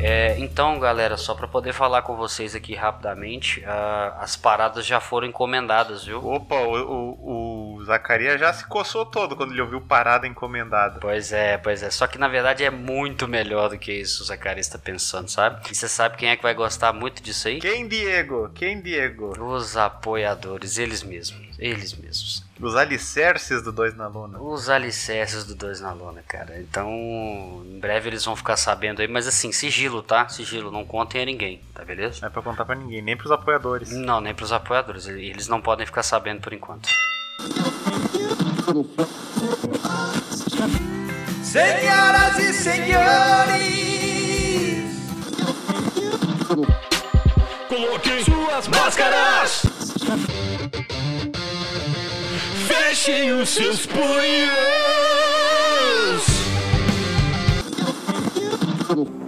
É, então, galera, só para poder falar com vocês aqui rapidamente, uh, as paradas já foram encomendadas, viu? Opa, o, o, o, Zacarias já se coçou todo quando ele ouviu parada encomendada. Pois é, pois é. Só que na verdade é muito melhor do que isso o Zacarias está pensando, sabe? E você sabe quem é que vai gostar muito disso aí? Quem, Diego? Quem, Diego? Os apoiadores, eles mesmos. Eles mesmos. Os alicerces do Dois na Luna. Os alicerces do Dois na Luna, cara. Então, em breve eles vão ficar sabendo aí. Mas assim, sigilo, tá? Sigilo, não contem a ninguém, tá beleza? Não é pra contar pra ninguém, nem pros apoiadores. Não, nem pros apoiadores. Eles não podem ficar sabendo por enquanto. Senhoras e senhores, coloquem suas máscaras. Fechem os seus punhos.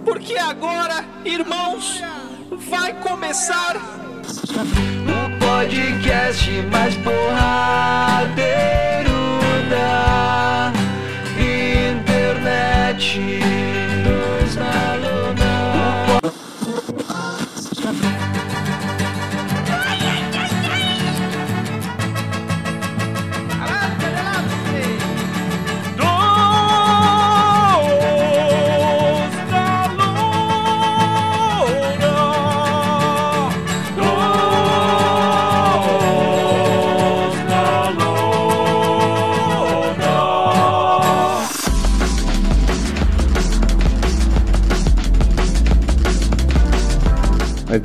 Porque agora, irmãos, vai começar o podcast mais porradeiro da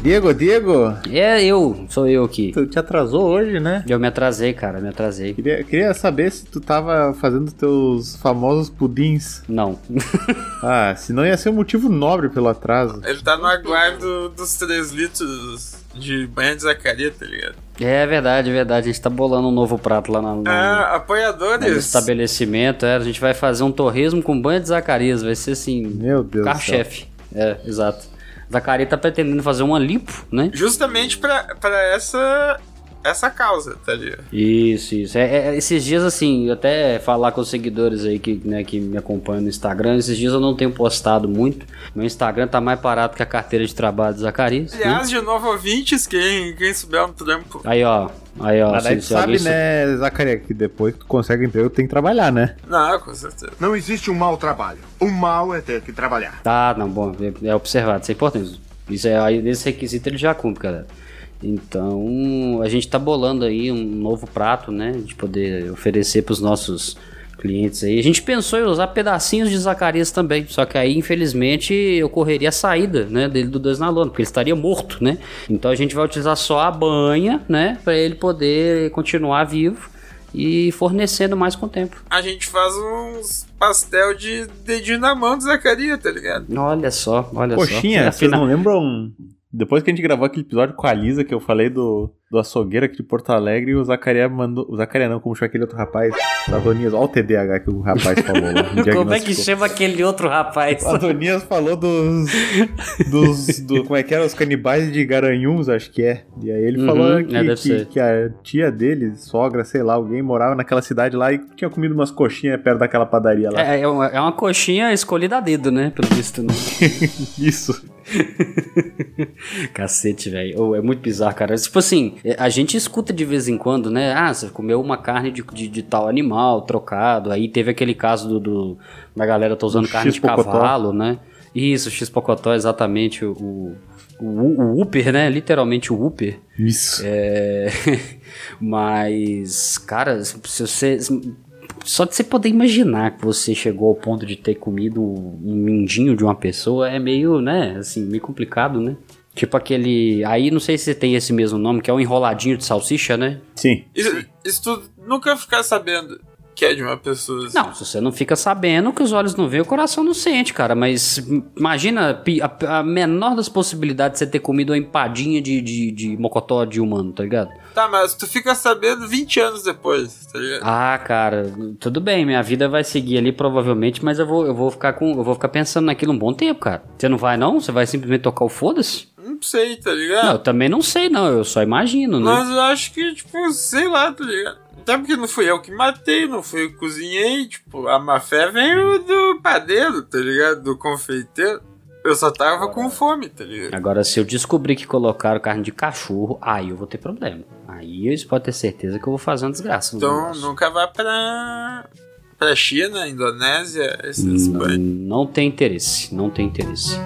Diego, Diego, É eu, sou eu aqui. tu te atrasou hoje, né? Eu me atrasei, cara, me atrasei. Queria, queria saber se tu tava fazendo teus famosos pudins. Não. Ah, senão ia ser um motivo nobre pelo atraso. Ele tá no aguardo dos 3 litros de banha de Zacaria, tá ligado? é verdade, é verdade. A gente tá bolando um novo prato lá na, na- Ah, no apoiadores. estabelecimento. É, a gente vai fazer um torresmo com banha de Zacarias. Vai ser assim, Meu Deus do céu. carro-chefe. É, exato. Zacarias tá pretendendo fazer uma limpo, né? Justamente pra, pra essa, essa causa, tá ligado? Isso, isso. É, é, esses dias, assim, eu até falar com os seguidores aí que, né, que me acompanham no Instagram, esses dias eu não tenho postado muito. Meu Instagram tá mais parado que a carteira de trabalho de Zacarias. né? Aliás, de novo, ouvintes, quem, quem souber um trampo. Aí, ó. Aí, ó. Mas tu sabe, né, Zacarias, que depois que tu consegue emprego, tu tem que trabalhar, né? Não, com certeza. Não existe um mau trabalho. O mal é ter que trabalhar. Tá, não, bom, é, é observado, isso é importante. Isso é aí nesse requisito ele já cumpre, cara. Então, a gente tá bolando aí um novo prato, né, de poder oferecer pros nossos clientes aí. A gente pensou em usar pedacinhos de Zacarias também, só que aí, infelizmente, ocorreria a saída, né, dele do Dois na Lona, porque ele estaria morto, né? Então a gente vai utilizar só a banha, né, para ele poder continuar vivo e fornecendo mais com o tempo. A gente faz uns pastel de dedinho na mão do Zacaria, tá ligado? Olha só, olha Coxinha, só. vocês não lembram? Depois que a gente gravou aquele episódio com a Lisa, que eu falei do, do açougueiro aqui de Porto Alegre, o Zacarias mandou. O Zacarias não, como chama aquele outro rapaz? Adonias, olha o TDAH que o rapaz falou. Como é que chama aquele outro rapaz? O Adonias falou dos. dos do, como é que era? Os canibais de Garanhuns, acho que é. E aí ele Uhum, falou é, que, deve que, que a tia dele, sogra, sei lá, alguém morava naquela cidade lá e tinha comido umas coxinhas perto daquela padaria lá. É, é uma, é uma coxinha escolhida a dedo, né? Pelo visto, né? Isso. Cacete, velho. Ô, é muito bizarro, cara. Tipo assim, é, a gente escuta de vez em quando, né? Ah, você comeu uma carne de, de, de tal animal trocado. Aí teve aquele caso do, do- da galera tá usando Do carne de cavalo, né? Isso, X-Pocotó, exatamente. O, o, o, o Uber, né? Literalmente o Uber. Isso. É, mas, cara, se você. Só de você poder imaginar que você chegou ao ponto de ter comido um mindinho de uma pessoa é meio, né, assim, meio complicado, né? Tipo aquele. Aí não sei se tem esse mesmo nome, que é o enroladinho de salsicha, né? Sim. Isso, isso tu nunca ficar sabendo que é de uma pessoa assim. Não, se você não fica sabendo que os olhos não veem, o coração não sente, cara. Mas imagina a, a menor das possibilidades de você ter comido uma empadinha de, de, de mocotó de humano, tá ligado? Tá, mas tu fica sabendo 20 anos depois, tá ligado? Ah, cara, tudo bem, minha vida vai seguir ali provavelmente, mas eu vou, eu vou ficar com, eu vou ficar pensando naquilo um bom tempo, cara. Você não vai não? Você vai simplesmente tocar o foda-se? Não sei, tá Não, ligado? eu também não sei não, eu só imagino, né? Mas eu acho que, tipo, sei lá, tá ligado? Até porque não fui eu que matei, não fui eu que cozinhei, tipo, a má fé veio do padeiro, tá ligado? Do confeiteiro. Eu só tava com fome, tá ligado? Agora, se eu descobrir que colocaram carne de cachorro, aí eu vou ter problema. Aí eles podem ter certeza que eu vou fazer uma desgraça. Então negócio. nunca vá pra. pra China, Indonésia, esses Não, não tem interesse, não tem interesse.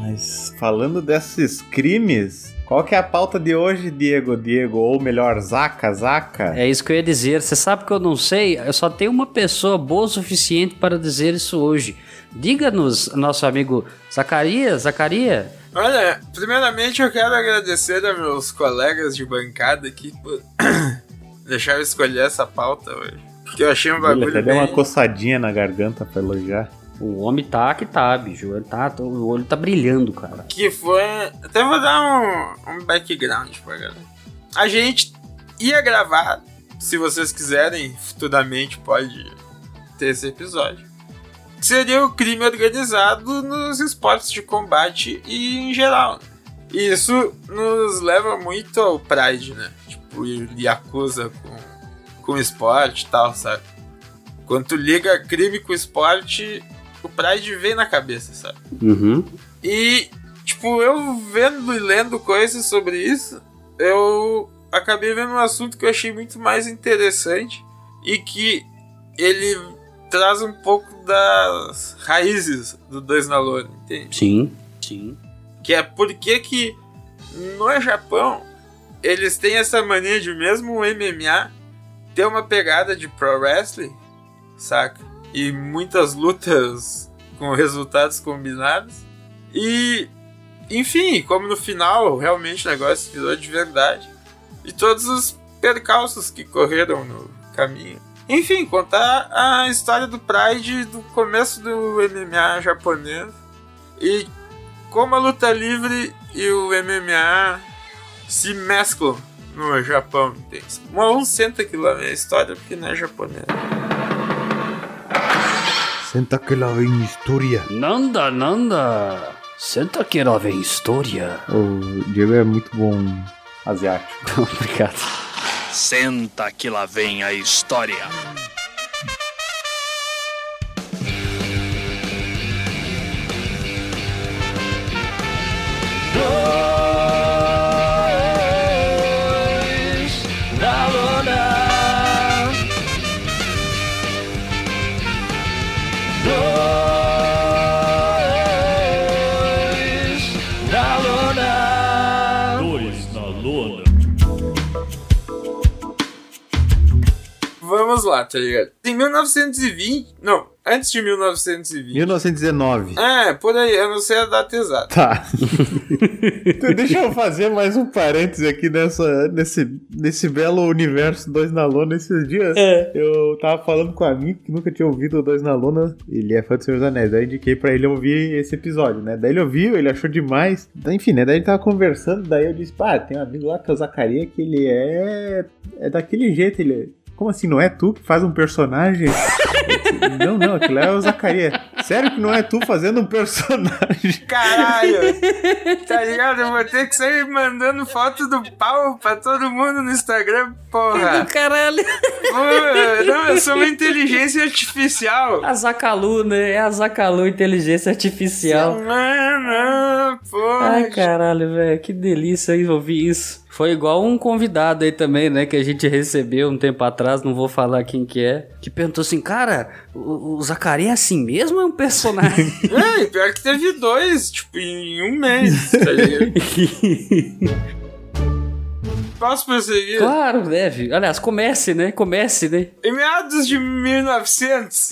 Mas falando desses crimes, qual que é a pauta de hoje, Diego? Diego, ou melhor, Zaca, Zaca? É isso que eu ia dizer. Você sabe que eu não sei? Eu só tenho uma pessoa boa o suficiente para dizer isso hoje. Diga-nos, nosso amigo Zacarias, Zacaria. Olha, primeiramente eu quero agradecer a meus colegas de bancada aqui por deixar eu escolher essa pauta hoje. Porque eu achei um Ele bagulho até deu uma bem... coçadinha na garganta pra elogiar. O homem tá que tá, bicho. Ele tá, o olho tá brilhando, cara. Que foi... Até vou dar um, um background pra galera. A gente ia gravar, se vocês quiserem, futuramente pode ter esse episódio. Seria o crime organizado nos esportes de combate e em geral. E isso nos leva muito ao Pride, né? Tipo, Yakuza com, com esporte e tal, sabe? Quando tu liga crime com esporte, o Pride vem na cabeça, sabe? Uhum. E, tipo, eu vendo e lendo coisas sobre isso, eu acabei vendo um assunto que eu achei muito mais interessante e que ele traz um pouco das raízes do Dois na Lona, entende? Sim, sim. Que é porque que no Japão eles têm essa mania de mesmo o MMA ter uma pegada de pro wrestling, saca? E muitas lutas com resultados combinados. E enfim, como no final realmente o negócio virou de verdade. E todos os percalços que correram no caminho. Enfim, contar a história do Pride do começo do MMA japonês. E como a luta livre e o MMA se mesclam no Japão, entende? Um senta que lá a história porque não é japonês. Senta que lá vem história. Nanda, nanda. Senta que lá vem história. O Diego é muito bom asiático. Obrigado. Senta que lá vem a história. Lá, tá ligado? Em 1920. Não, antes de 1920. 1919. É, por aí, eu não sei a data exata. Tá. então, deixa eu fazer mais um parêntese aqui nessa, nesse, nesse belo universo Dois na Lona. Esses dias eu tava falando com um amigo que nunca tinha ouvido o Dois na Lona. Ele é fã do Senhor dos Anéis. Daí eu indiquei pra ele ouvir esse episódio, né? Daí ele ouviu, ele achou demais. Enfim, né? Daí ele tava conversando. Daí eu disse: pá, tem um amigo lá que é o Zacaria que ele é. É daquele jeito. Ele. Como assim? Não é tu que faz um personagem? não, não, aquilo é o Zacaria. Sério que não é tu fazendo um personagem? Caralho! tá ligado? Eu vou ter que sair mandando foto do pau pra todo mundo no Instagram, porra! Caralho. Pô, não, eu sou uma inteligência artificial! A Zakalu, né? É a Zakalu Inteligência Artificial. Mano, porra! Ai, caralho, velho. Que delícia aí ouvir isso. Foi igual um convidado aí também, né? Que a gente recebeu um tempo atrás, não vou falar quem que é. Que perguntou assim, cara, o, o Zacarias é assim mesmo ou é um personagem? É, e pior que teve dois, tipo, em um mês, tá ligado? Posso prosseguir? claro, deve. Aliás, comece, né? Comece, né? Em meados de 1900,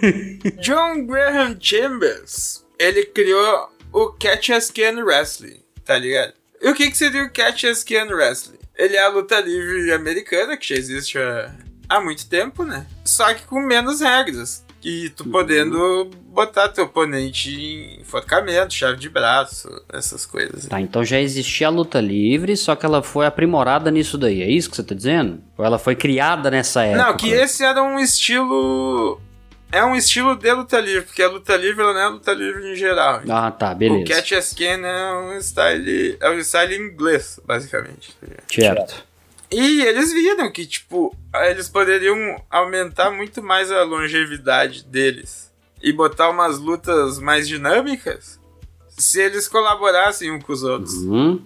John Graham Chambers, ele criou o Catch as Can Wrestling, tá ligado? E o que, que seria o Catch as Can Wrestling? Ele é a luta livre americana, que já existe há, há muito tempo, né? Só que com menos regras. E tu podendo botar teu oponente em enforcamento, chave de braço, essas coisas. Tá, então já existia a luta livre, só que ela foi aprimorada nisso daí. É isso que você tá dizendo? Ou ela foi criada nessa época? Não, que esse era um estilo. É um estilo de luta livre, porque a luta livre não é luta livre em geral. Ah, tá, beleza. O Catch as Can é um style. É um style inglês, basicamente. Certo. E eles viram que, tipo, eles poderiam aumentar muito mais a longevidade deles e botar umas lutas mais dinâmicas se eles colaborassem um com os outros. Uhum.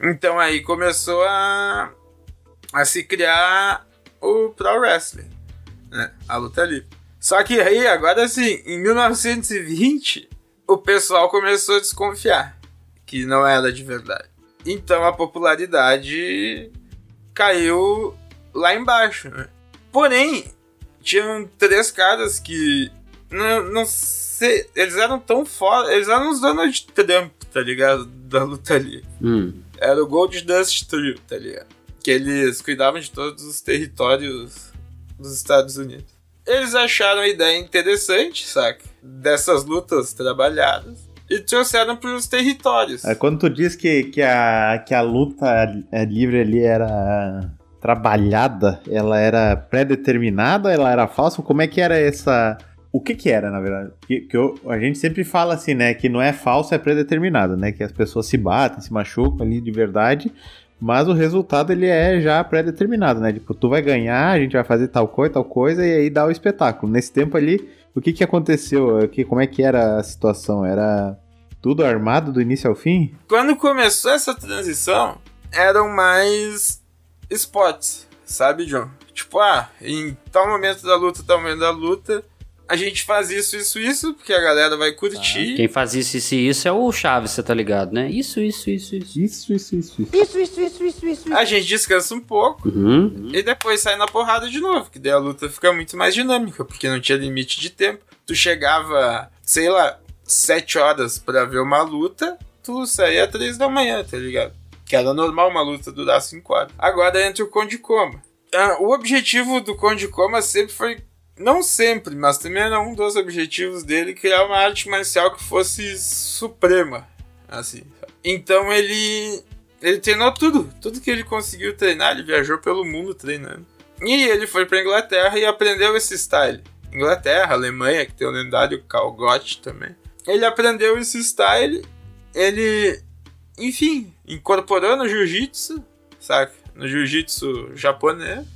Então aí começou a, a se criar o Pro Wrestling, né? A luta livre. Só que aí, agora assim, em 1920, o pessoal começou a desconfiar que não era de verdade. Então a popularidade caiu lá embaixo. Né? Porém, tinham três caras que não, não sei, eles eram tão foda, eles eram os Donald Trump, tá ligado? Da luta ali. Hum. Era o Gold Dust Trio, tá ligado? Que eles cuidavam de todos os territórios dos Estados Unidos. Eles acharam a ideia interessante, saca? Dessas lutas trabalhadas. E trouxeram para os territórios. É, quando tu diz que, que, a, que a luta é, livre ali era trabalhada, ela era pré-determinada, ela era falsa? Como é que era essa. O que que era, na verdade? Que, que eu, a gente sempre fala assim, né? Que não é falso, é pré-determinado, né? Que as pessoas se batem, se machucam ali de verdade, mas o resultado ele é já pré-determinado, né? Tipo, tu vai ganhar, a gente vai fazer tal coisa, tal coisa, e aí dá o espetáculo. Nesse tempo ali, o que que aconteceu? Que, como é que era a situação? Era tudo armado do início ao fim? Quando começou essa transição, eram mais spots, sabe, John? Tipo, ah, em tal momento da luta, tal momento da luta, a gente faz isso, isso, isso, porque a galera vai curtir. Quem faz isso, isso e isso é o Chaves, você tá ligado, né? Isso, isso, isso, isso. Isso, isso, isso, isso. Isso, isso, isso, isso, isso. A gente descansa um pouco Uhum. e depois sai na porrada de novo, que daí a luta fica muito mais dinâmica, porque não tinha limite de tempo. Tu chegava, sei lá, sete horas pra ver uma luta, tu saía três da manhã, tá ligado? Que era normal uma luta durar cinco horas. Agora entra o Conde Coma. Ah, o objetivo do Conde Coma sempre foi não sempre, mas também era um dos objetivos dele criar uma arte marcial que fosse suprema, assim. Então ele ele treinou tudo, tudo que ele conseguiu treinar, ele viajou pelo mundo treinando. E ele foi pra Inglaterra e aprendeu esse style. Inglaterra, Alemanha, que tem o lendário Calgote também. Ele aprendeu esse style, ele, enfim, incorporou no jiu-jitsu, saca? No jiu-jitsu japonês.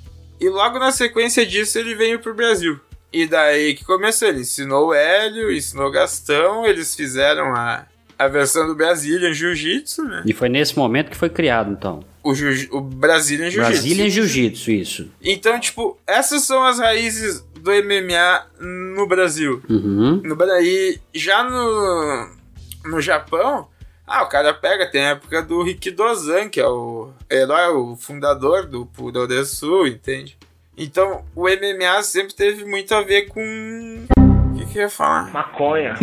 E logo na sequência disso ele veio pro Brasil. E daí que começou, ele ensinou o Hélio, ensinou o Gastão, eles fizeram a, a versão do Brazilian Jiu-Jitsu, né? E foi nesse momento que foi criado, então. O, jiu, o Brazilian Jiu-Jitsu. Brazilian Jiu-Jitsu, isso. Então, tipo, essas são as raízes do MMA no Brasil. Uhum. No, e já no, no Japão, ah, o cara pega, tem a época do Rikidozan, que é o herói, o fundador do Puroresu, entende? Então, o MMA sempre teve muito a ver com... O que que eu ia falar? Maconha.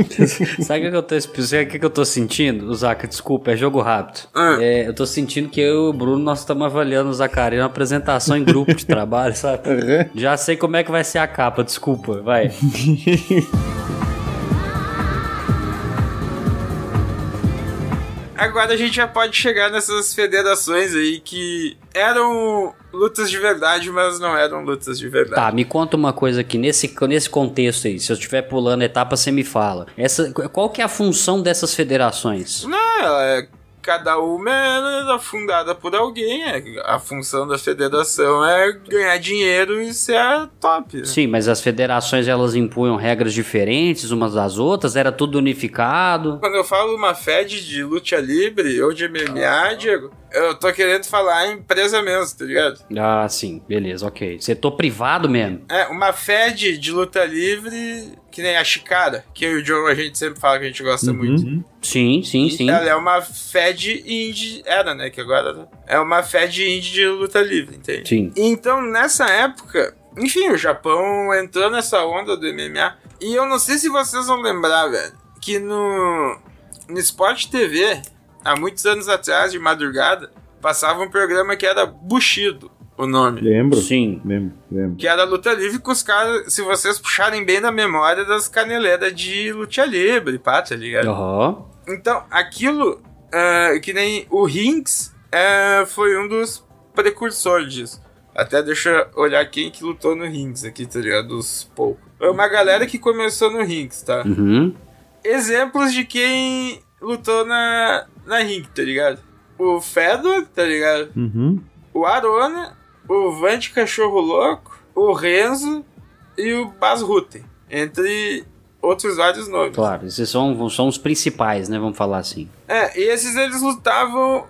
Sabe o que eu tô, sabe o que eu tô sentindo? O Zaka, desculpa, é jogo rápido. Ah. É, eu tô sentindo que eu e o Bruno, nós estamos avaliando o Zacarias uma apresentação em grupo de trabalho, sabe? Já sei como é que vai ser a capa, desculpa, vai. Agora a gente já pode chegar nessas federações aí que eram lutas de verdade, mas não eram lutas de verdade. Tá, me conta uma coisa aqui, nesse, nesse contexto aí, se eu estiver pulando etapa, você me fala. Essa, qual que é a função dessas federações? Não, ela é, cada uma é fundada por alguém. é- a função da federação é ganhar dinheiro e ser top. Sim, mas as federações elas impunham regras diferentes umas das outras, era tudo unificado. Quando eu falo uma Fed de luta livre ou de MMA, Diego, eu tô querendo falar em empresa mesmo, tá ligado? Ah, sim, beleza, ok. Setor privado mesmo. É, uma Fed de luta livre, que nem a Chikara, que eu e o Joe a gente sempre fala que a gente gosta muito. Sim, sim, sim. Ela é uma Fed indie, era, né? Que agora é uma Fed indie de luta livre, entende? Sim. Então, nessa época, enfim, o Japão entrou nessa onda do MMA. E eu não sei se vocês vão lembrar, velho, que no, no Sport TV, há muitos anos atrás, de madrugada, passava um programa que era Bushido, o nome. Lembro? Sim. Lembro, lembro. Que era luta livre com os caras, se vocês puxarem bem na memória das caneleiras de luta livre, pá, tá ligado? Aham. Então, aquilo, é, que nem o Rings, é, foi um dos precursores disso. Até deixa eu olhar quem que lutou no Rings aqui, tá ligado? Dos poucos. É uma galera que começou no Rings, tá? Uhum. Exemplos de quem lutou na, na Ring, tá ligado? O Fedor, tá ligado? Uhum. o Arona, o Vante Cachorro Louco, o Renzo e o Bas Rutten. Entre outros vários nomes. Claro, esses são, são os principais, né? Vamos falar assim. É, e esses eles lutavam.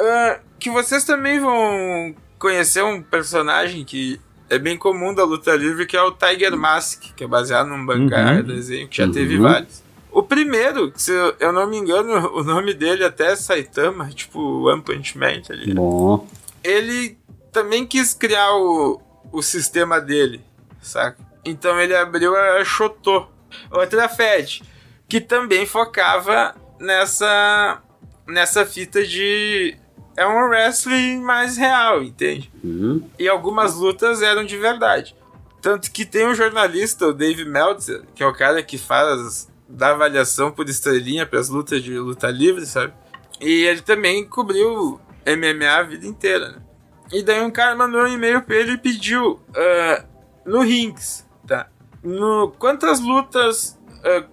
ah, que vocês também vão conhecer um personagem que é bem comum da luta livre, que é o Tiger Mask, que é baseado num mangá, Uhum. desenho, que já teve Uhum. vários. O primeiro, se eu- eu não me engano, o nome dele até é Saitama, tipo One Punch Man, tá ligado? Bom. ele também quis criar o, o sistema dele, saca? Então ele abriu a Shoto, outra Fed, que também focava nessa nessa fita de é um wrestling mais real, entende? Hum, E algumas lutas eram de verdade. Tanto que tem um jornalista, o Dave Meltzer, que é o cara que faz dá avaliação por estrelinha para as lutas de luta livre, sabe? E ele também cobriu MMA a vida inteira, né? E daí um cara mandou um e-mail pra ele e pediu ah, no Rings, tá? No, quantas lutas.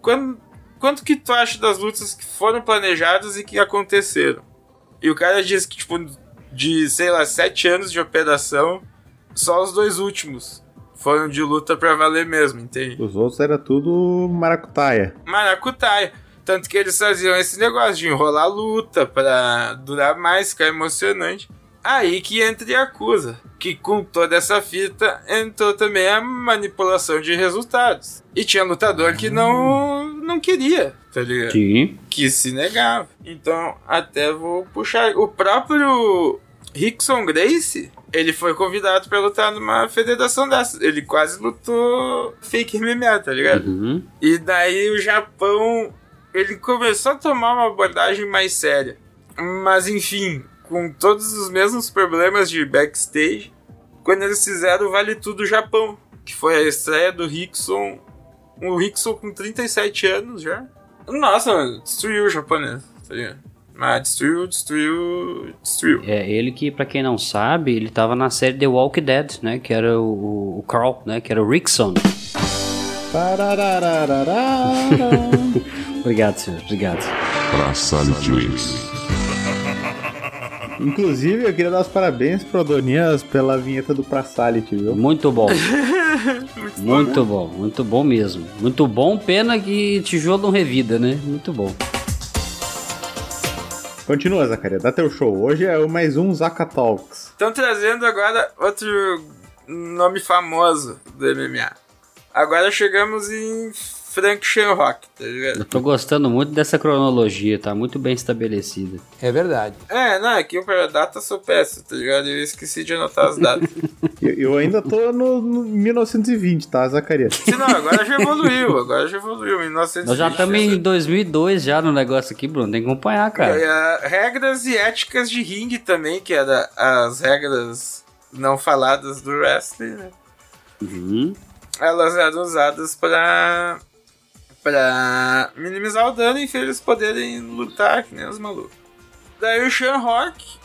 quan- quanto que tu acha das lutas que foram planejadas e que aconteceram? E o cara disse que, tipo, de, sei lá, sete anos de operação, só os dois últimos foram de luta pra valer mesmo, entende? Os outros era tudo maracutaia. Maracutaia. Tanto que eles faziam esse negócio de enrolar a luta pra durar mais, ficar emocionante. Aí que entra Yakuza, que com toda essa fita entrou também a manipulação de resultados. E tinha lutador que não, não queria, tá ligado? sim. que se negava. Então, até vou puxar. O próprio Rickson Grace, ele foi convidado pra lutar numa federação dessas. Ele quase lutou fake MMA, tá ligado? Uhum. E daí o Japão, ele começou a tomar uma abordagem mais séria. Mas enfim, com todos os mesmos problemas de backstage, quando eles fizeram o Vale Tudo Japão, que foi a estreia do Rickson, o Rickson com 37 anos já. Nossa, mano, destruiu o japonês, tá ligado? Mas destruiu, destruiu, destruiu. É ele que, pra quem não sabe, ele tava na série The Walking Dead, né? Que era o, o Carl, né? Que era o Rickson. Obrigado, senhor. Obrigado. Braçalete Wings. Inclusive, eu queria dar os parabéns pro Adonias pela vinheta do Prasality, viu? Muito bom. muito bom, muito bom mesmo. Muito bom, pena que tijolo não revida, né? Muito bom. Continua, Zacaria, dá teu show. Hoje é o mais um Zaka Talks. Estão trazendo agora outro nome famoso do MMA. Agora chegamos em Frank Shamrock, tá ligado? Eu tô gostando muito dessa cronologia, tá muito bem estabelecida. É verdade. É, não, aqui data eu sou péssimo, tá ligado? Eu esqueci de anotar as datas. Eu, eu ainda tô no, no 1920, tá, Zacaria? Se não, agora já evoluiu, agora já evoluiu. Em 1920, Nós já estamos em 2002 já no negócio aqui, Bruno. Tem que acompanhar, cara. É, regras e éticas de ringue também, que era as regras não faladas do wrestling, né? Uhum. Elas eram usadas pra, pra minimizar o dano e eles poderem lutar que nem os malucos. Daí o Sean Rock,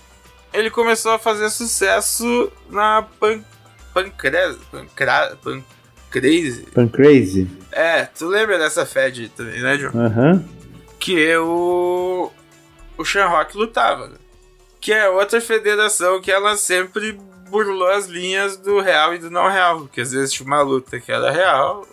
ele começou a fazer sucesso na pan, Pancrase, Pancra, Pancrase. Pancrazy. É, tu lembra dessa Fed também, né, John? Aham. que o o Shamrock lutava, né? que é outra federação que ela sempre burlou as linhas do real e do não real, porque às vezes tinha uma luta que era real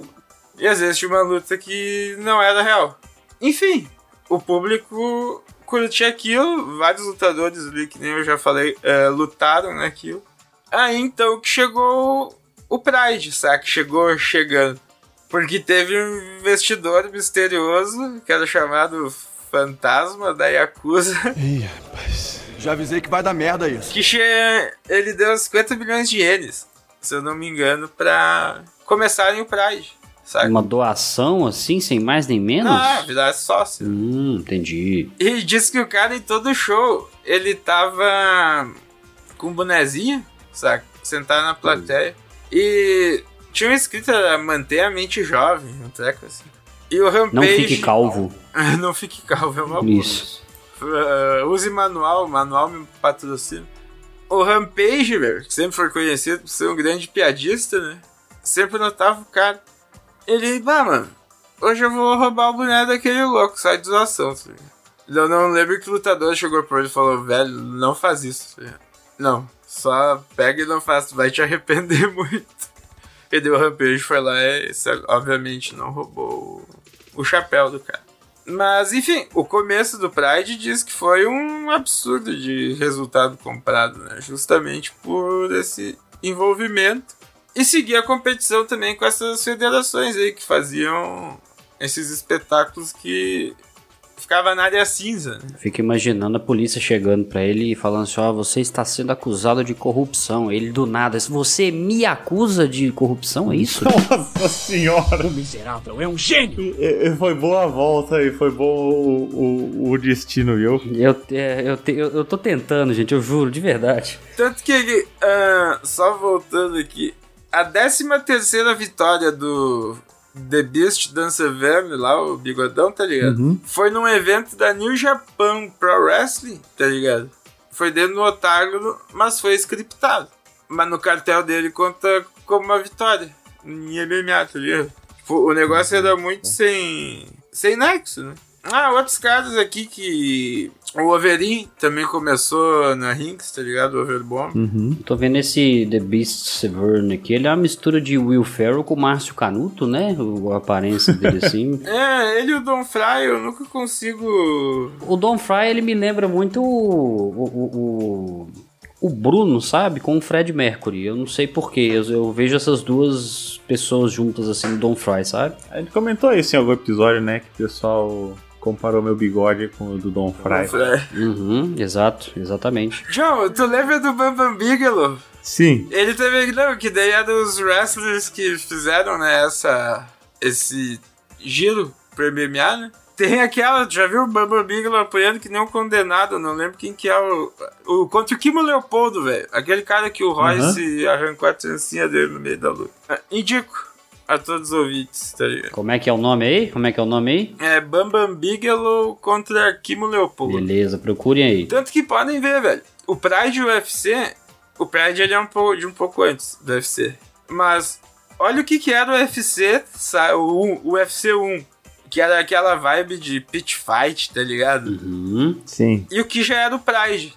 e às vezes tinha uma luta que não era real. Enfim, o público curtia aquilo, vários lutadores ali, que nem eu já falei, é, lutaram naquilo. Aí então que chegou o Pride, saca? Chegou chegando. Porque teve um investidor misterioso, que era chamado Fantasma da Yakuza, Já avisei que vai dar merda isso. que che... ele deu 50 milhões de ienes, se eu não me engano, pra começarem o Pride, saca? Uma doação assim, sem mais nem menos? Ah, virar sócio. Hum, entendi. E disse que o cara em todo show, ele tava com um bonezinho, saca? Sentado na plateia. E tinha um escrito, era manter a mente jovem, um treco assim. E o Rampage... Não fique calvo. não fique calvo, é uma boa. Isso. Uh, use manual, manual me patrocina. O Rampage, velho, que sempre foi conhecido por ser um grande piadista, né? Sempre notava o cara. Ele, bah, mano, hoje eu vou roubar o boneco daquele louco, sai de zoação? Eu não lembro que o lutador chegou pra ele e falou, velho, não faz isso? Não, Só pega e não faz, vai te arrepender muito. E daí o Rampage foi lá e, obviamente, não roubou o chapéu do cara. Mas, enfim, o começo do Pride diz que foi um absurdo de resultado comprado, né? Justamente por esse envolvimento. E seguir a competição também com essas federações aí que faziam esses espetáculos que ficava na área cinza. Né? Fico imaginando a polícia chegando para ele e falando assim: Ó, oh, você está sendo acusado de corrupção. Ele do nada, você me acusa de corrupção? É isso? Nossa senhora! O miserável é um gênio! E, e foi boa a volta e foi bom o, o, o destino, viu? Eu, é, eu, te, eu, eu, tô tentando, gente, eu juro, de verdade. Tanto que ele, uh, só voltando aqui, a 13 terceira vitória do The Beast Dancer Verme lá, o bigodão, tá ligado? Uhum. Foi num evento da New Japan Pro Wrestling, tá ligado? Foi dentro do octágono, mas foi scriptado. Mas no cartel dele conta como uma vitória. Em MMA, tá ligado? Tipo, o negócio era muito sem. sem nexo, né? Ah, outros caras aqui que o Overin também começou na Rinks, tá ligado? O Overbomb. Uhum. Tô vendo esse The Beast Severn aqui. Ele é uma mistura de Will Ferrell com Márcio Canuto, né? O, a aparência dele assim. é, ele e o Don Fry, eu nunca consigo. O Don Fry, ele me lembra muito o, o, o, o Bruno, sabe? Com o Fred Mercury. Eu não sei porquê. Eu, eu vejo essas duas pessoas juntas assim no Don Fry, sabe? A gente comentou isso em algum episódio, né? Que o pessoal comparou meu bigode com o do Don Fry. Uhum, exato, exatamente. John, tu lembra do Bam Bam Bigelow? Sim. Ele também, não, que daí é dos wrestlers que fizeram, né, essa, esse giro pro MMA, né? Tem aquela, já viu o Bam Bigelow apoiando que nem um condenado, não lembro quem que é o... o contra o Kimo Leopoldo, velho. Aquele cara que o Royce uhum. arrancou a trancinha dele no meio da luta. Ah, indico a todos os ouvintes, tá ligado? Como é que é o nome aí? Como é que é o nome aí? É Bambam Bigelow contra Kimo Leopoldo. Beleza, procurem aí. Tanto que podem ver, velho. O Pride UFC, o Pride ele é um pouco, de um pouco antes do UFC. Mas olha o que que era o UFC, o, o UFC 1. Que era aquela vibe de pitch fight, tá ligado? Uhum. Sim. E o que já era o Pride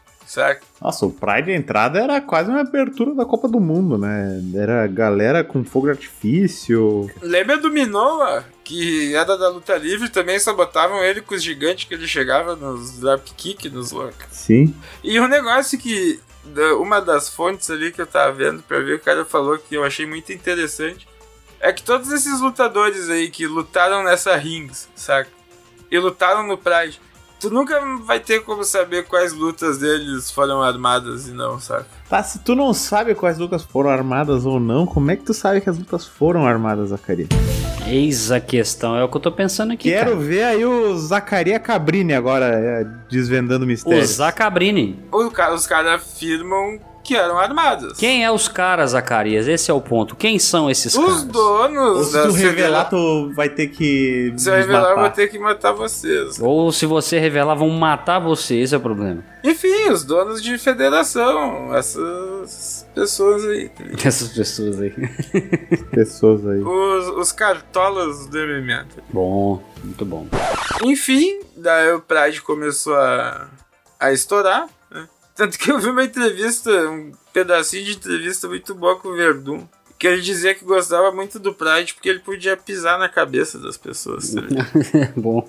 Nossa, o Pride de entrada era quase uma abertura da Copa do Mundo, né? Era galera com fogo de artifício. Lembra do Minoa, que era da luta livre, também sabotavam ele com os gigantes que ele chegava nos dropkick, nos loucos. Sim. E um negócio que uma das fontes ali que eu tava vendo pra ver, o cara falou que eu achei muito interessante. É que todos esses lutadores aí que lutaram nessa rings, saca? E lutaram no Pride tu nunca vai ter como saber quais lutas deles foram armadas e não, sabe? Tá, se tu não sabe quais lutas foram armadas ou não, como é que tu sabe que as lutas foram armadas, Zacaria? Eis a questão, é o que eu tô pensando aqui. Quero cara. ver aí o Zacaria Cabrini agora é, desvendando o mistério. O Zacabrini. Os caras afirmam que eram armadas. Quem é os caras, Zacarias? Esse é o ponto. Quem são esses os caras? Os donos. Ou se tu revelar, tu vai ter que. Se eu revelar, eu vou ter que matar vocês. Ou se você revelar, vão matar você. Esse é o problema. Enfim, os donos de federação. Essas pessoas aí. Essas pessoas aí. pessoas aí. Os, os cartolas do MMA. Bom, muito bom. Enfim, daí o Pride começou a, a estourar. Tanto que eu vi uma entrevista, um pedacinho de entrevista muito boa com o Verdun. Que ele dizia que gostava muito do Pride porque ele podia pisar na cabeça das pessoas. Tá Bom.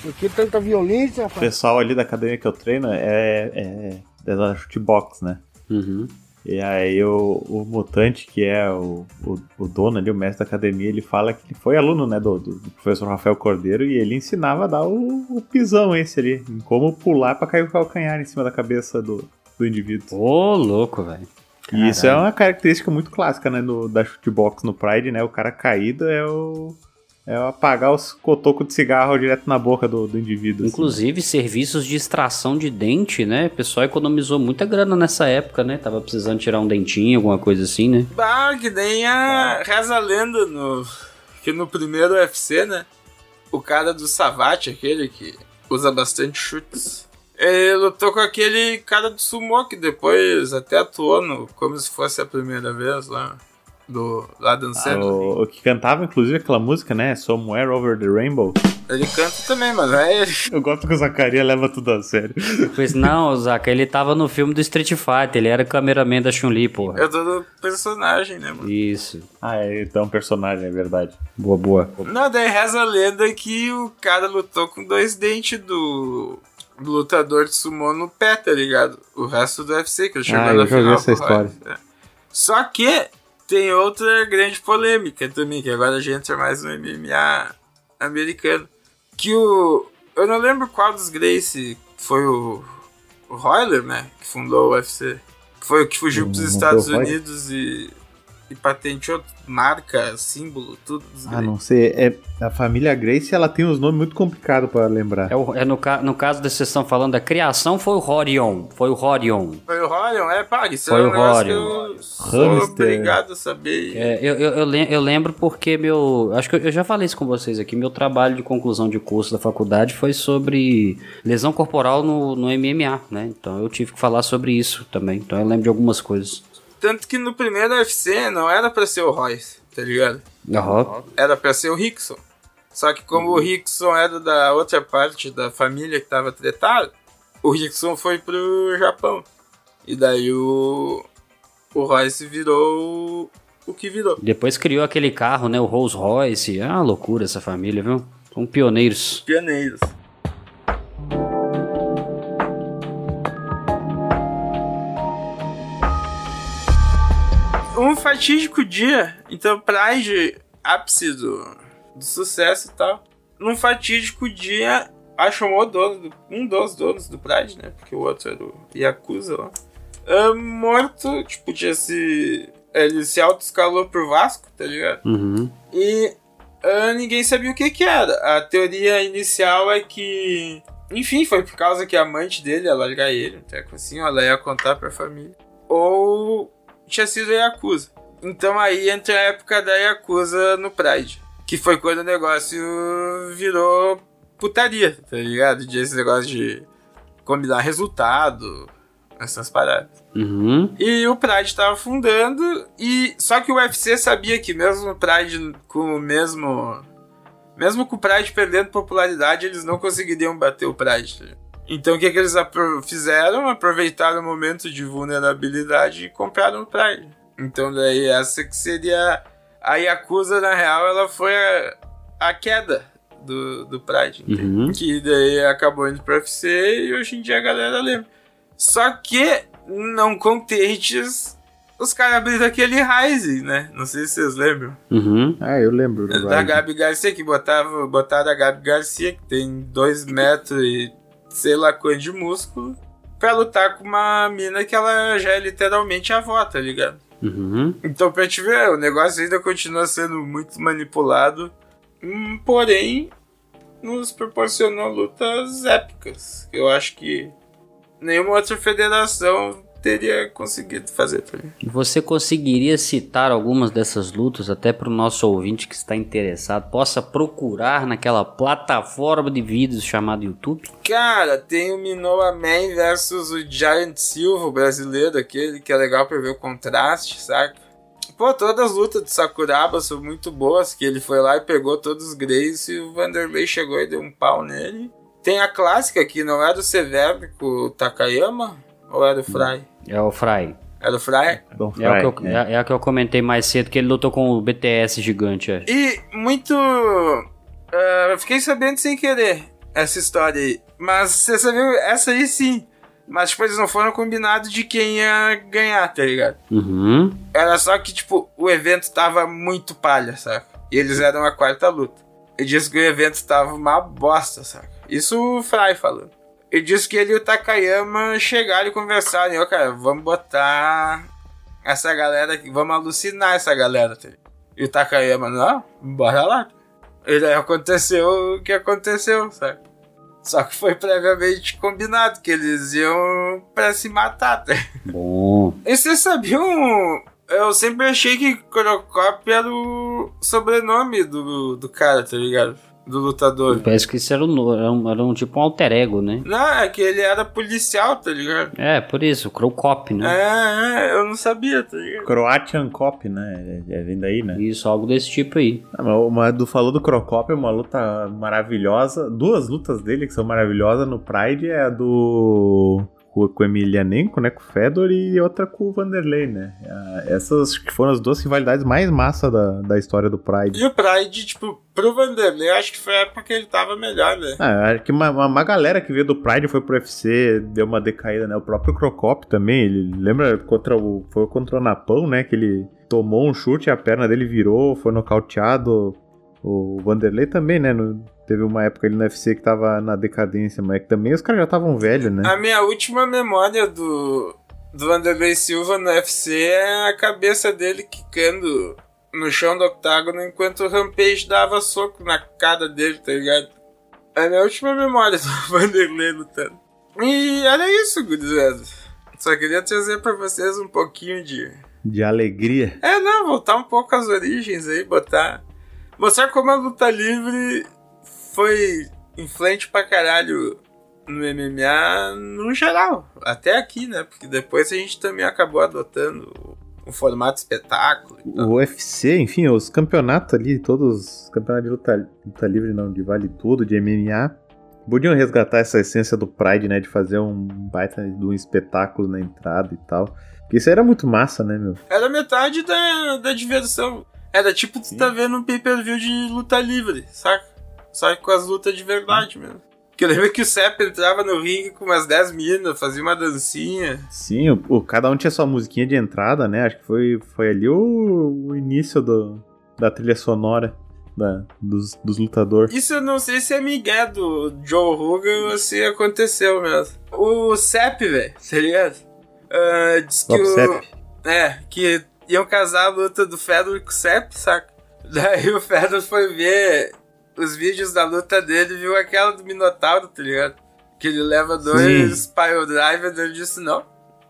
Por que tanta violência? O pessoal ali da academia que eu treino é, é, é da shootbox, né? Uhum. E aí o, o Mutante, que é o, o, o, dono ali, o mestre da academia, ele fala que ele foi aluno né, do, do professor Rafael Cordeiro e ele ensinava a dar o, o pisão esse ali, em como pular para cair o calcanhar em cima da cabeça do, do indivíduo. Ô, louco, velho. E isso é uma característica muito clássica, né, no, da shootbox no Pride, né? O cara caído é o é apagar os cotocos de cigarro direto na boca do, do indivíduo. Inclusive, assim. serviços de extração de dente, né? O pessoal economizou muita grana nessa época, né? Tava precisando tirar um dentinho, alguma coisa assim, né? Bah, que nem a reza lenda no... Que no primeiro UFC, né? O cara do Savate, aquele que usa bastante chutes. Ele lutou com aquele cara do sumo que depois até atuou no, como se fosse a primeira vez lá. Do Adam Ah, Sandler. o, o que cantava, inclusive, aquela música, né? Somewhere Over the Rainbow. Ele canta também, mas é ele. Eu gosto que o Zacarias leva tudo a sério. Pois não, Zaca, ele tava no filme do Street Fighter, ele era cameraman da Chun-Li, porra. Eu tô do personagem, né, mano? Isso. Ah, é, então personagem, é verdade. Boa, boa. Não, daí reza a lenda que o cara lutou com dois dentes do, do lutador de sumô no pé, tá ligado? O resto do UFC, que Ah, eu já ouvi final. essa com o história. Royce, é. Só que tem outra grande polêmica também, que agora a gente entra mais no MMA americano. Que o. Eu não lembro qual dos Gracie foi o. O Royler, né? Que fundou o UFC. Que foi o que fugiu pros Não Estados? Unidos e. E patenteou marca, símbolo, tudo Ah, não sei. É, a família Grace, ela tem uns nomes muito complicados pra lembrar. É, o- é no, no caso da vocês estão falando da criação, foi o Rorion. Foi o Rorion. Foi o Rorion? É, pá, isso Foi é um o negócio que Rorion. eu sou Hamster. obrigado a saber. É, eu, eu, eu lembro porque meu. Acho que eu, eu já falei isso com vocês aqui. Meu trabalho de conclusão de curso da faculdade foi sobre lesão corporal no, no MMA, né? Então eu tive que falar sobre isso também. Então eu lembro de algumas coisas. Tanto que no primeiro UFC não era pra ser o Royce, tá ligado? Aham. Era pra ser o Rickson. Só que como o Rickson era da outra parte da família que tava tretado, o Rickson foi pro Japão. E daí o. O Royce virou o- que virou. Depois criou aquele carro, né? O Rolls Royce. É uma loucura essa família, viu? São pioneiros. Pioneiros. Um fatídico dia, então Pride, ápice do, do sucesso e tal. Num fatídico dia, acho um, o dono do- um dos donos do Pride, né? Porque o outro era o Yakuza lá. ah, morto, tipo, tinha se. Ele se auto-escalou pro Vasco, tá ligado? Uhum. E ah, ninguém sabia o que que era. A teoria inicial é que... Enfim, foi por causa que a amante dele ia largar ele, um treco assim, ela ia contar pra família. Ou tinha sido a Yakuza. Então aí entra a época da Yakuza no Pride. Que foi quando o negócio virou putaria, tá ligado? De esse negócio de combinar resultado, essas paradas. Uhum. E o Pride tava afundando, e só que o UFC sabia que mesmo o Pride com o mesmo. Mesmo com o Pride perdendo popularidade, eles não conseguiriam bater o Pride. Então o que, que eles apro- fizeram? Aproveitaram o momento de vulnerabilidade e compraram o Pride. Então daí essa que seria. A Yakuza, na real, ela foi a, a queda do, do Pride. Uhum. Que daí acabou indo pro UFC e hoje em dia a galera lembra. Só que, não contentes, os caras abriram aquele Rise, né? Não sei se vocês lembram. Uhum. Ah, eu lembro. Da. Gabi Garcia, que botava, botaram a Gabi Garcia, que tem 2 metros e sei lá quanto de músculo, pra lutar com uma mina que ela já é literalmente avó, tá ligado? Uhum. Então, pra te ver, o negócio ainda continua sendo muito manipulado, hum, porém, nos proporcionou lutas épicas. Eu acho que nenhuma outra federação teria conseguido fazer? Você conseguiria citar algumas dessas lutas até para o nosso ouvinte que está interessado possa procurar naquela plataforma de vídeos chamada YouTube? Cara, tem o Minoa Man versus o Giant Silva, o brasileiro, aquele que é legal pra ver o contraste, saca? Pô, todas as lutas de Sakuraba são muito boas, que ele foi lá e pegou todos os Greys e o Vanderlei chegou e deu um pau nele. Tem a clássica que não era o Severo com o Takayama, ou era o Fry? É o Fry. Era o Fry? Don É, o Fry, que eu, é, é a que eu comentei mais cedo, que ele lutou com o BTS gigante. é. E muito. ah, eu fiquei sabendo sem querer essa história aí. Mas você sabia, essa aí sim. Mas, tipo, eles não foram combinados de quem ia ganhar, tá ligado? Uhum. Era só que, tipo, o evento tava muito palha, saca? E eles eram a quarta luta. Ele disse que o evento tava uma bosta, saca? Isso o Fry falando. Ele disse que ele e o Takayama chegaram e conversaram. E eu, cara, vamos botar essa galera aqui, vamos alucinar essa galera. Tá? E o Takayama, não, bora lá. E daí aconteceu o que aconteceu, sabe? Só que foi previamente combinado que eles iam pra se matar, tá? Bom. E vocês sabiam? Eu sempre achei que Crocop era o sobrenome do, do cara, tá ligado? Do lutador. Parece que isso era um, era um, era um tipo um alter ego, né? Não, é que ele era policial, tá ligado? É, por isso, o Crocop, né? É, é, eu não sabia, tá ligado? Croatian Cop, né? É, é vem daí, né? Isso, algo desse tipo aí. Ah, mas uma do falou do Crocop é uma luta maravilhosa. Duas lutas dele que são maravilhosas no Pride é a do com, com o Emelianenko, né? Com o Fedor e outra com o Vanderlei, né? Ah, Essas que foram as duas rivalidades mais massa da, da história do Pride. E o Pride, tipo, pro Vanderlei, acho que foi a época que ele tava melhor, né? Ah, acho que uma, uma, uma galera que veio do Pride foi pro UFC, deu uma decaída, né? O próprio Crocop também, ele lembra contra o. Foi contra o Napão, né? Que ele tomou um chute, a perna dele virou, foi nocauteado. O Vanderlei também, né? no- teve uma época ali no UFC que tava na decadência, mas que também os caras já estavam velhos, né? A minha última memória do, do Vanderlei Silva no UFC é a cabeça dele quicando no chão do octágono enquanto o Rampage dava soco na cara dele, tá ligado? É a minha última memória do Vanderlei lutando. E era isso, gurizada. Só queria trazer pra vocês um pouquinho de. De alegria. É, não, voltar um pouco às origens aí, botar. Mostrar como a luta livre foi influente pra caralho no MMA no geral. Até aqui, né? Porque depois a gente também acabou adotando um formato espetáculo. O UFC, enfim, os campeonatos ali, todos os campeonatos de luta, luta livre, não, de vale tudo, de MMA, podiam resgatar essa essência do Pride, né? De fazer um baita de um espetáculo na entrada e tal. Porque isso era muito massa, né, meu? Era metade da, da diversão. Era tipo tu tá vendo um pay-per-view de luta livre, saca? Só que com as lutas de verdade mesmo. Que eu lembro que o Sepp entrava no ringue com umas 10 minas, fazia uma dancinha. Sim, o, o- cada um tinha sua musiquinha de entrada, né? Acho que foi, foi ali o, o início do, da trilha sonora da, dos, dos lutadores. Isso eu não sei se é migué do Joe Rogan ou se aconteceu mesmo. O Sepp, velho, tá ligado? Ah, diz que o... Sepp. É, que iam casar a luta do Fedor com o Sepp, saca? Daí o Fedor foi ver os vídeos da luta dele viu aquela do Minotauro, tá ligado? Que ele leva dois Pile Driver e ele disse, não,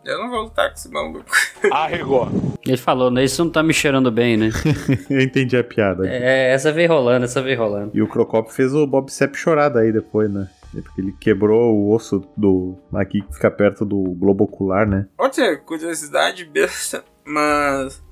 eu não vou lutar com esse maluco. Arregou. Ele falou, né? Isso não tá me cheirando bem, né? Eu entendi a piada. é, essa veio rolando, essa veio rolando. E o Crocop fez o Bob Sepp chorar daí depois, né? Porque ele quebrou o osso do. aqui que fica perto do globo ocular, né? Outra curiosidade besta, mas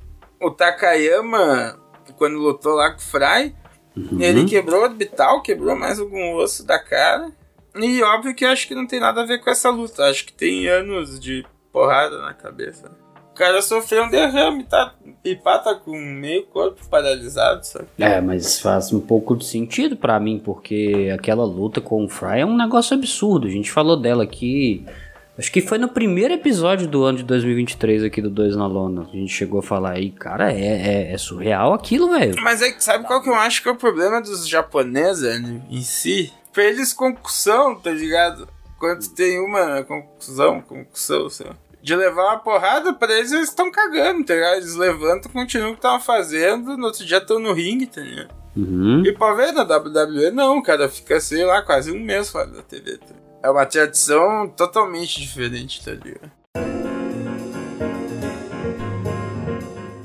o Takayama, quando lutou lá com o Fry, ele quebrou o orbital, quebrou mais algum osso da cara. E óbvio que acho que não tem nada a ver com essa luta. Acho que tem anos de porrada na cabeça. O cara sofreu um derrame, tá? Pipá tá com meio corpo paralisado, sabe? É, mas faz um pouco de sentido pra mim, porque aquela luta com o Fry é um negócio absurdo. A gente falou dela aqui. Acho que foi no primeiro episódio do ano de 2023 aqui do Dois na Lona. A gente chegou a falar aí, cara, é, é, é surreal aquilo, velho. Mas é que sabe qual que eu acho que é o problema dos japoneses né, em si? Pra eles concussão, tá ligado? Quando tem uma concussão, concussão, sei lá. De levar uma porrada, pra eles eles estão cagando, tá ligado? Eles levantam, continuam o que estavam fazendo, no outro dia estão no ringue, tá ligado? Uhum. E pra ver na WWE, não, o cara fica, sei lá, quase um mês fora da TV. Tá? ligado? É uma tradição totalmente diferente, tá ligado?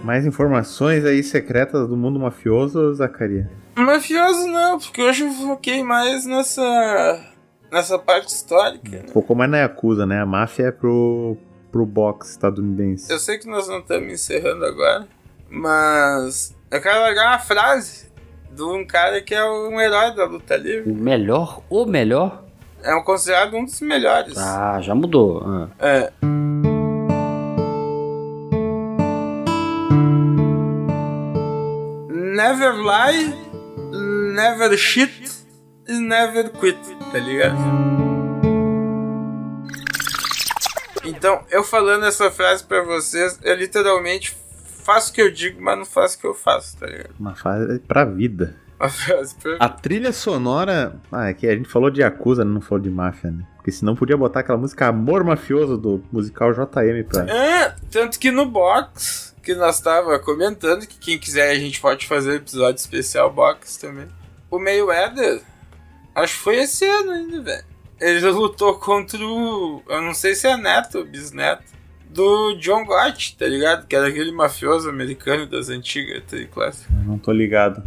Mais informações aí secretas do mundo mafioso, Zacaria? Mafioso não, porque hoje eu foquei mais nessa. nessa parte histórica. Focou mais na Yakuza, né? A máfia é pro, pro boxe estadunidense. Eu sei que nós não estamos encerrando agora, mas eu quero largar uma frase de um cara que é um herói da luta O livre. melhor, o melhor? É um considerado um dos melhores. Ah, já mudou. Ah. É. Never lie, never shit e never quit, tá ligado? Então, eu falando essa frase pra vocês, eu literalmente faço o que eu digo, mas não faço o que eu faço, tá ligado? Uma fase pra vida. A trilha sonora. Ah, é que a gente falou de Yakuza, não falou de máfia, né? Porque senão podia botar aquela música Amor Mafioso do musical JM pra. É, tanto que no box, que nós tava comentando, que quem quiser a gente pode fazer episódio especial box também. O Mayweather, acho que foi esse ano ainda, velho. Ele lutou contra o. Eu não sei se é neto ou bisneto. Do John Gotti, tá ligado? Que era aquele mafioso americano das antigas, tá clássico. Não tô ligado.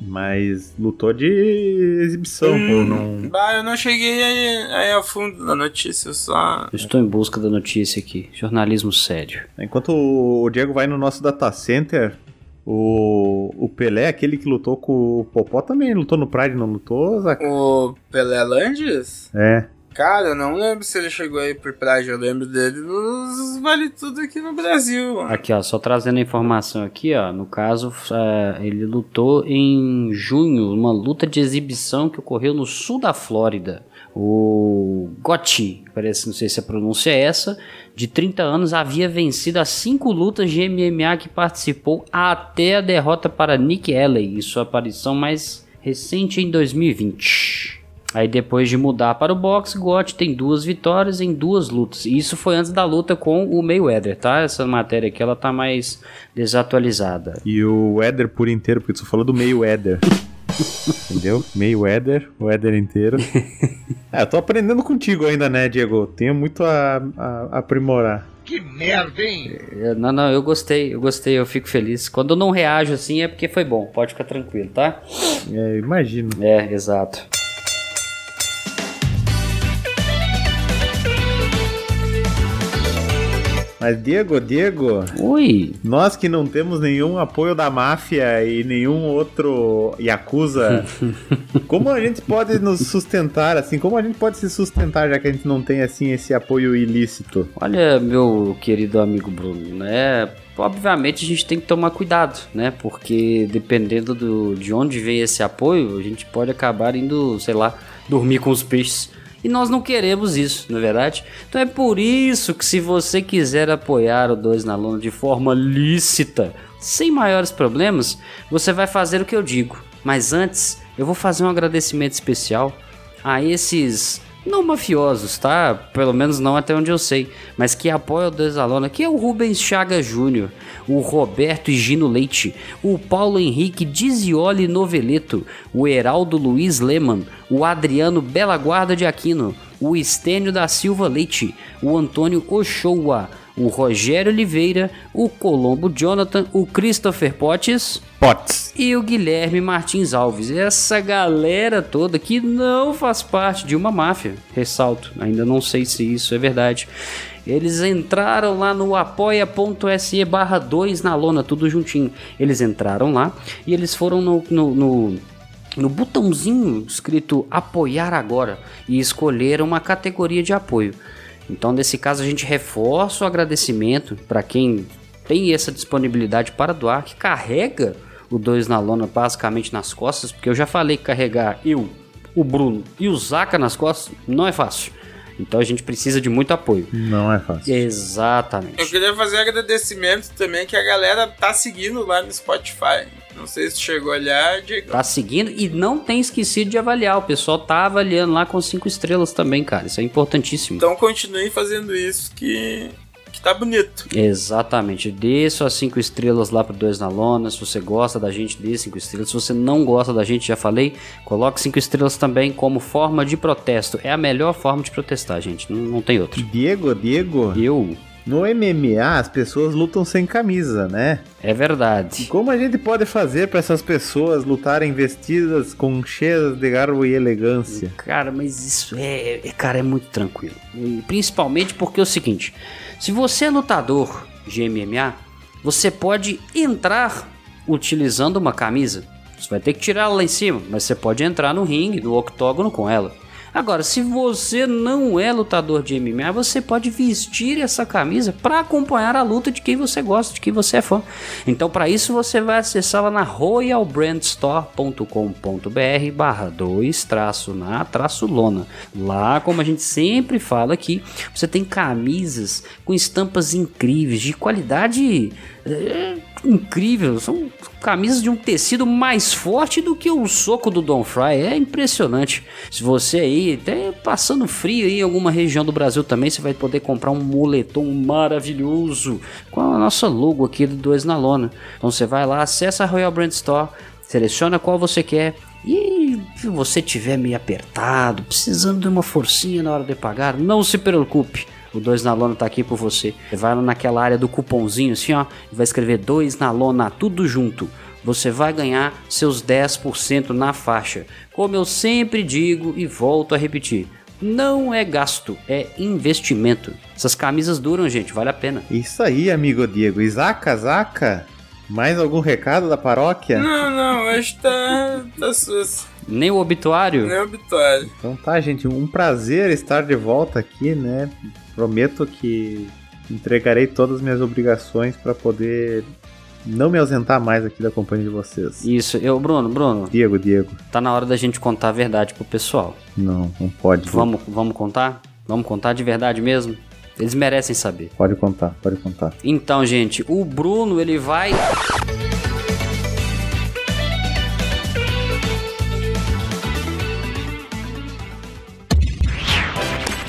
Mas lutou de exibição, pô. Não... Bah, eu não cheguei aí, aí a fundo da notícia, eu só. Eu estou em busca da notícia aqui. Jornalismo sério. Enquanto o Diego vai no nosso data center, o, o Pelé, aquele que lutou com o Popó, também lutou no Pride, não lutou, Zac? O Pelé Landes? É. Cara, eu não lembro se ele chegou aí por Pride, eu lembro dele nos Vale Tudo aqui no Brasil. Aqui, ó, só trazendo a informação aqui, ó. No caso, é, ele lutou em junho, uma luta de exibição que ocorreu no sul da Flórida. O Gotti, parece, não sei se a pronúncia é essa, de 30 anos, havia vencido as cinco lutas de MMA que participou até a derrota para Nick Alley em sua aparição mais recente em 2020. Aí depois de mudar para o boxe, Gotti tem duas vitórias em duas lutas. E isso foi antes da luta com o Mayweather, tá? Essa matéria aqui ela tá mais desatualizada. E o Weather por inteiro, porque tu falou do meio Weather. Entendeu? Meio Weather, o Weather inteiro. é, eu tô aprendendo contigo ainda, né, Diego? Tenho muito a, a aprimorar. Que merda, hein? Eu- não, não, eu gostei, eu gostei, eu fico feliz. Quando eu não reajo assim é porque foi bom, pode ficar tranquilo, tá? É, imagino. É, exato. Mas Diego, Diego, Ui, nós que não temos nenhum apoio da máfia e nenhum outro Yakuza, como a gente pode nos sustentar, assim? Como a gente pode se sustentar já que a gente não tem, assim, esse apoio ilícito? olha, meu querido amigo Bruno, né? Obviamente a gente tem que tomar cuidado, né? Porque dependendo do, de onde vem esse apoio, a gente pode acabar indo, sei lá, dormir com os peixes. E nós não queremos isso, não é verdade? Então é por isso que se você quiser apoiar o 2 na Lona de forma lícita, sem maiores problemas, você vai fazer o que eu digo. Mas antes, eu vou fazer um agradecimento especial a esses não mafiosos, tá? Pelo menos não até onde eu sei, mas que apoiam o 2 na Lona, que é o Rubens Chaga Júnior, o Roberto Gino Leite, o Paulo Henrique Dizioli Noveleto, o Heraldo Luiz Leman, o Adriano Bela Guarda de Aquino, o Estênio da Silva Leite, o Antônio Ochoa, o Rogério Oliveira, o Colombo Jonathan, o Christopher Potts Pots. e o Guilherme Martins Alves. Essa galera toda que não faz parte de uma máfia. Ressalto, ainda não sei se isso é verdade. Eles entraram lá no apoia.se barra 2 na lona, tudo juntinho. Eles entraram lá e eles foram no, no, no, no botãozinho escrito apoiar agora e escolheram uma categoria de apoio. Então, nesse caso, a gente reforça o agradecimento para quem tem essa disponibilidade para doar, que carrega o 2 na lona basicamente nas costas, porque eu já falei que carregar eu, o Bruno e o Zaka nas costas não é fácil. Então a gente precisa de muito apoio. Não é fácil. Eu Exatamente. queria fazer um agradecimento também que a galera tá seguindo lá no Spotify. Não sei se chegou a olhar, Diego. Tá seguindo e não tem esquecido de avaliar. O pessoal tá avaliando lá com cinco estrelas também, cara. Isso é importantíssimo. Então continue fazendo isso que, que tá bonito. Exatamente. Dê suas cinco estrelas lá pro Dois na Lona. Se você gosta da gente, dê cinco estrelas. Se você não gosta da gente, já falei, coloque cinco estrelas também como forma de protesto. É a melhor forma de protestar, gente. Não, não tem outra. Diego, Diego, Eu. No MMA as pessoas lutam sem camisa, né? É verdade. Como a gente pode fazer para essas pessoas lutarem vestidas com cheias de garbo e elegância? Cara, mas isso é, é- cara, é muito tranquilo. E principalmente porque é o seguinte: se você é lutador de MMA, você pode entrar utilizando uma camisa. Você vai ter que tirar ela lá em cima, mas você pode entrar no ringue, no octógono com ela. Agora, se você não é lutador de MMA, você pode vestir essa camisa para acompanhar a luta de quem você gosta, de quem você é fã. Então, para isso, você vai acessar lá na royalbrandstore.com.br barra 2 traço na traço lona. Lá, como a gente sempre fala aqui, você tem camisas com estampas incríveis, de qualidade é, incrível. São camisas de um tecido mais forte do que o soco do Don Fry. É impressionante. Se você aí, até passando frio aí em alguma região do Brasil também, você vai poder comprar um moletom maravilhoso com a nossa logo aqui do 2 na lona. Então você vai lá, acessa a Royal Brand Store, seleciona qual você quer. E se você tiver meio apertado, precisando de uma forcinha na hora de pagar, não se preocupe. O 2 na lona tá aqui por você. Você vai lá naquela área do cupomzinho assim, ó, e vai escrever 2 na lona, tudo junto. você vai ganhar seus 10% na faixa. Como eu sempre digo e volto a repetir, não é gasto, é investimento. Essas camisas duram, gente, vale a pena. Isso aí, amigo Diego. Isaca, Zaca, mais algum recado da paróquia? Não, não, hoje tá, tá sus. Nem o obituário? Nem o obituário. Então tá, gente, um prazer estar de volta aqui, né? Prometo que entregarei todas as minhas obrigações para poder não me ausentar mais aqui da companhia de vocês. Isso, eu, Bruno, Bruno. Diego, Diego. Tá na hora da gente contar a verdade pro pessoal. Não, não pode. Vamos, vamos contar? Vamos contar de verdade mesmo? Eles merecem saber. Pode contar, pode contar. Então, gente, o Bruno, ele vai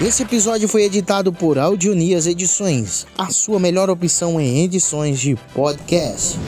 Esse episódio foi editado por Audionias Edições, a sua melhor opção em edições de podcast.